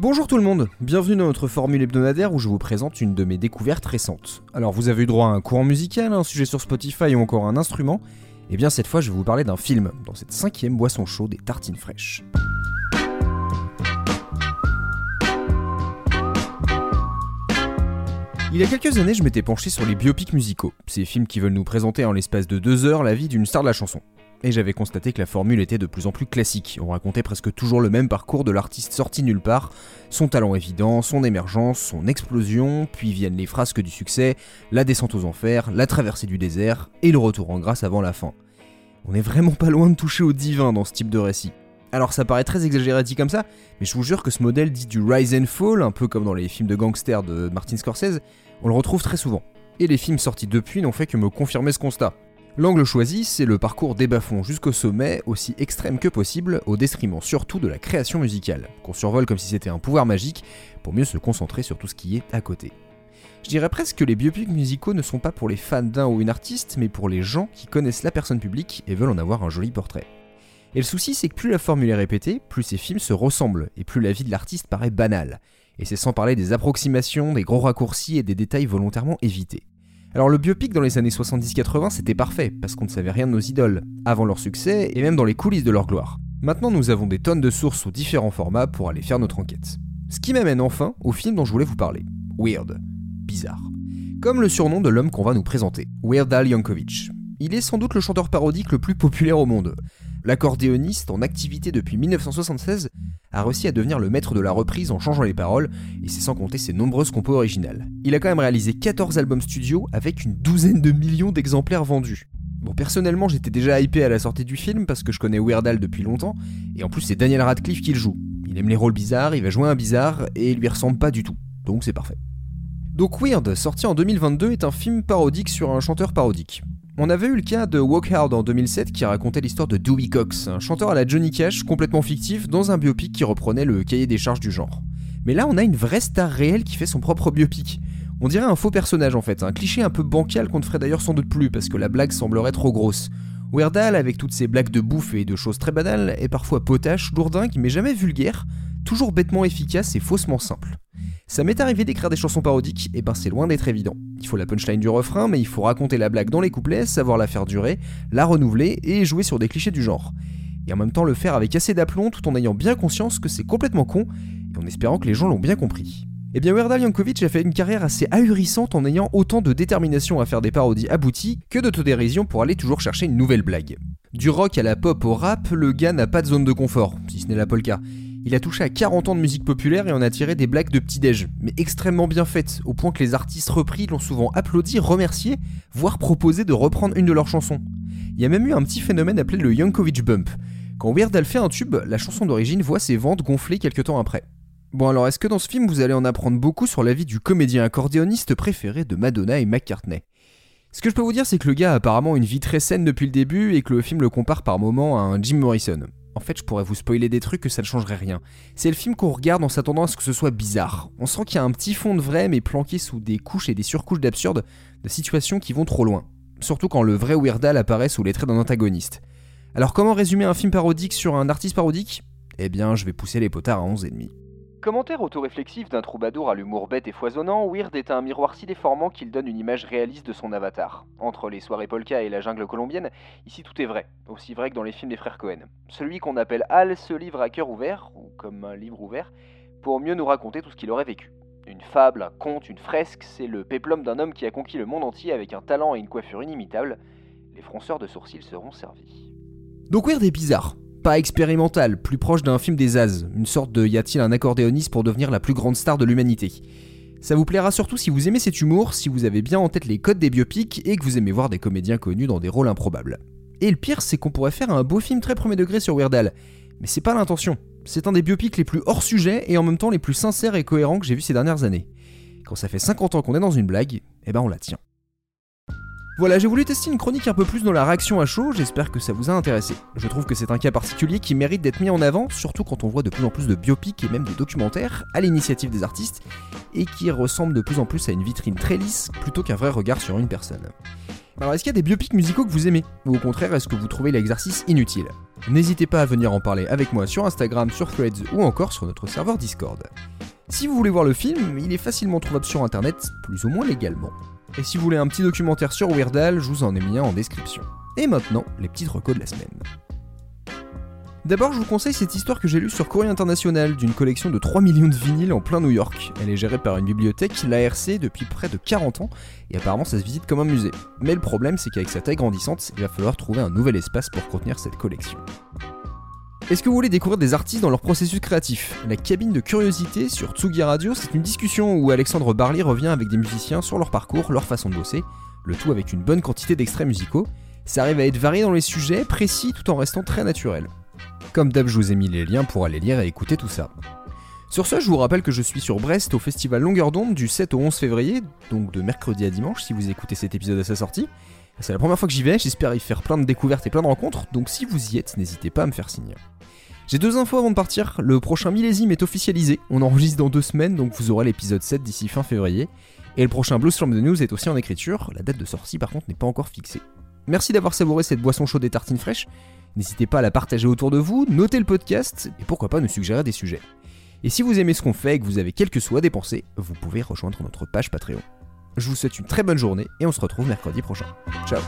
Bonjour tout le monde, bienvenue dans notre formule hebdomadaire où je vous présente une de mes découvertes récentes. Alors vous avez eu droit à un courant musical, un sujet sur Spotify ou encore un instrument? Et bien cette fois je vais vous parler d'un film, dans cette cinquième boisson chaude des tartines fraîches. Il y a quelques années, je m'étais penché sur les biopics musicaux, ces films qui veulent nous présenter en l'espace de deux heures la vie d'une star de la chanson. Et j'avais constaté que la formule était de plus en plus classique. On racontait presque toujours le même parcours de l'artiste sorti nulle part, son talent évident, son émergence, son explosion, puis viennent les frasques du succès, la descente aux enfers, la traversée du désert et le retour en grâce avant la fin. On est vraiment pas loin de toucher au divin dans ce type de récit. Alors ça paraît très exagéré dit comme ça, mais je vous jure que ce modèle dit du rise and fall, un peu comme dans les films de gangsters de Martin Scorsese, on le retrouve très souvent. Et les films sortis depuis n'ont fait que me confirmer ce constat. L'angle choisi, c'est le parcours des bas-fonds jusqu'au sommet, aussi extrême que possible, au détriment surtout de la création musicale, qu'on survole comme si c'était un pouvoir magique, pour mieux se concentrer sur tout ce qui est à côté. Je dirais presque que les biopics musicaux ne sont pas pour les fans d'un ou une artiste, mais pour les gens qui connaissent la personne publique et veulent en avoir un joli portrait. Et le souci, c'est que plus la formule est répétée, plus ces films se ressemblent, et plus la vie de l'artiste paraît banale. Et c'est sans parler des approximations, des gros raccourcis et des détails volontairement évités. Alors le biopic dans les années 70-80 c'était parfait, parce qu'on ne savait rien de nos idoles, avant leur succès et même dans les coulisses de leur gloire. Maintenant nous avons des tonnes de sources sous différents formats pour aller faire notre enquête. Ce qui m'amène enfin au film dont je voulais vous parler. Weird. Bizarre. Comme le surnom de l'homme qu'on va nous présenter, Weird Al Yankovic. Il est sans doute le chanteur parodique le plus populaire au monde. L'accordéoniste, en activité depuis 1976, a réussi à devenir le maître de la reprise en changeant les paroles, et c'est sans compter ses nombreuses compos originales. Il a quand même réalisé 14 albums studio avec une douzaine de millions d'exemplaires vendus. Bon, personnellement, j'étais déjà hypé à la sortie du film parce que je connais Weird Al depuis longtemps, et en plus, c'est Daniel Radcliffe qui le joue. Il aime les rôles bizarres, il va jouer un bizarre, et il lui ressemble pas du tout. Donc c'est parfait. Donc Weird, sorti en 2022, est un film parodique sur un chanteur parodique. On avait eu le cas de Walk Hard en 2007 qui racontait l'histoire de Dewey Cox, un chanteur à la Johnny Cash complètement fictif dans un biopic qui reprenait le cahier des charges du genre. Mais là, on a une vraie star réelle qui fait son propre biopic. On dirait un faux personnage en fait, un cliché un peu bancal qu'on ne ferait d'ailleurs sans doute plus parce que la blague semblerait trop grosse. Weird Al, avec toutes ses blagues de bouffe et de choses très banales, est parfois potache, lourdingue, mais jamais vulgaire, toujours bêtement efficace et faussement simple. Ça m'est arrivé d'écrire des chansons parodiques, et ben c'est loin d'être évident. Il faut la punchline du refrain, mais il faut raconter la blague dans les couplets, savoir la faire durer, la renouveler et jouer sur des clichés du genre. Et en même temps le faire avec assez d'aplomb tout en ayant bien conscience que c'est complètement con, et en espérant que les gens l'ont bien compris. Eh bien, Weird Al Yankovic a fait une carrière assez ahurissante en ayant autant de détermination à faire des parodies abouties que d'autodérision pour aller toujours chercher une nouvelle blague. Du rock à la pop au rap, le gars n'a pas de zone de confort, si ce n'est la polka. Il a touché à 40 ans de musique populaire et en a tiré des blagues de petit-déj, mais extrêmement bien faites, au point que les artistes repris l'ont souvent applaudi, remercié, voire proposé de reprendre une de leurs chansons. Il y a même eu un petit phénomène appelé le Yankovic Bump. Quand Weird Al fait un tube, la chanson d'origine voit ses ventes gonfler quelques temps après. Bon alors est-ce que dans ce film vous allez en apprendre beaucoup sur la vie du comédien accordéoniste préféré de Madonna et McCartney? Ce que je peux vous dire c'est que le gars a apparemment une vie très saine depuis le début et que le film le compare par moments à un Jim Morrison. En fait, je pourrais vous spoiler des trucs que ça ne changerait rien. C'est le film qu'on regarde en s'attendant à ce que ce soit bizarre. On sent qu'il y a un petit fond de vrai, mais planqué sous des couches et des surcouches d'absurde, de situations qui vont trop loin. Surtout quand le vrai Weird Al apparaît sous les traits d'un antagoniste. Alors comment résumer un film parodique sur un artiste parodique? Eh bien, je vais pousser les potards à 11,5. Commentaire autoréflexif d'un troubadour à l'humour bête et foisonnant, Weird est un miroir si déformant qu'il donne une image réaliste de son avatar. Entre les soirées polka et la jungle colombienne, ici tout est vrai, aussi vrai que dans les films des frères Cohen. Celui qu'on appelle Al se livre à cœur ouvert, ou comme un livre ouvert, pour mieux nous raconter tout ce qu'il aurait vécu. Une fable, un conte, une fresque, c'est le péplum d'un homme qui a conquis le monde entier avec un talent et une coiffure inimitables. Les fronceurs de sourcils seront servis. Donc Weird est bizarre, pas expérimental, plus proche d'un film des As, une sorte de y a-t-il un accordéoniste pour devenir la plus grande star de l'humanité. Ça vous plaira surtout si vous aimez cet humour, si vous avez bien en tête les codes des biopics et que vous aimez voir des comédiens connus dans des rôles improbables. Et le pire, c'est qu'on pourrait faire un beau film très premier degré sur Weird Al. Mais c'est pas l'intention. C'est un des biopics les plus hors sujet et en même temps les plus sincères et cohérents que j'ai vu ces dernières années. Quand ça fait 50 ans qu'on est dans une blague, eh ben on la tient. Voilà, j'ai voulu tester une chronique un peu plus dans la réaction à chaud, j'espère que ça vous a intéressé. Je trouve que c'est un cas particulier qui mérite d'être mis en avant, surtout quand on voit de plus en plus de biopics et même de documentaires à l'initiative des artistes, et qui ressemblent de plus en plus à une vitrine très lisse plutôt qu'un vrai regard sur une personne. Alors est-ce qu'il y a des biopics musicaux que vous aimez? Ou au contraire, est-ce que vous trouvez l'exercice inutile? N'hésitez pas à venir en parler avec moi sur Instagram, sur Threads ou encore sur notre serveur Discord. Si vous voulez voir le film, il est facilement trouvable sur internet, plus ou moins légalement. Et si vous voulez un petit documentaire sur Weird Al, je vous en ai mis un en description. Et maintenant, les petites recos de la semaine. D'abord, je vous conseille cette histoire que j'ai lue sur Courrier International d'une collection de 3 millions de vinyles en plein New York. Elle est gérée par une bibliothèque, l'ARC, depuis près de 40 ans, et apparemment ça se visite comme un musée. Mais le problème, c'est qu'avec sa taille grandissante, il va falloir trouver un nouvel espace pour contenir cette collection. Est-ce que vous voulez découvrir des artistes dans leur processus créatif La cabine de curiosité sur Tsugi Radio, c'est une discussion où Alexandre Barley revient avec des musiciens sur leur parcours, leur façon de bosser, le tout avec une bonne quantité d'extraits musicaux. Ça arrive à être varié dans les sujets, précis tout en restant très naturel. Comme d'hab, je vous ai mis les liens pour aller lire et écouter tout ça. Sur ce, je vous rappelle que je suis sur Brest au festival Longueur d'onde du 7 au 11 février, donc de mercredi à dimanche si vous écoutez cet épisode à sa sortie. C'est la première fois que j'y vais, j'espère y faire plein de découvertes et plein de rencontres, donc si vous y êtes, n'hésitez pas à me faire signe. J'ai deux infos avant de partir, le prochain millésime est officialisé, on enregistre dans deux semaines, donc vous aurez l'épisode 7 d'ici fin février, et le prochain Blues from the News est aussi en écriture, la date de sortie par contre n'est pas encore fixée. Merci d'avoir savouré cette boisson chaude et tartines fraîches, N'hésitez pas à la partager autour de vous, notez le podcast et pourquoi pas nous suggérer des sujets. Et si vous aimez ce qu'on fait et que vous avez quelques sous à dépenser, vous pouvez rejoindre notre page Patreon. Je vous souhaite une très bonne journée et on se retrouve mercredi prochain. Ciao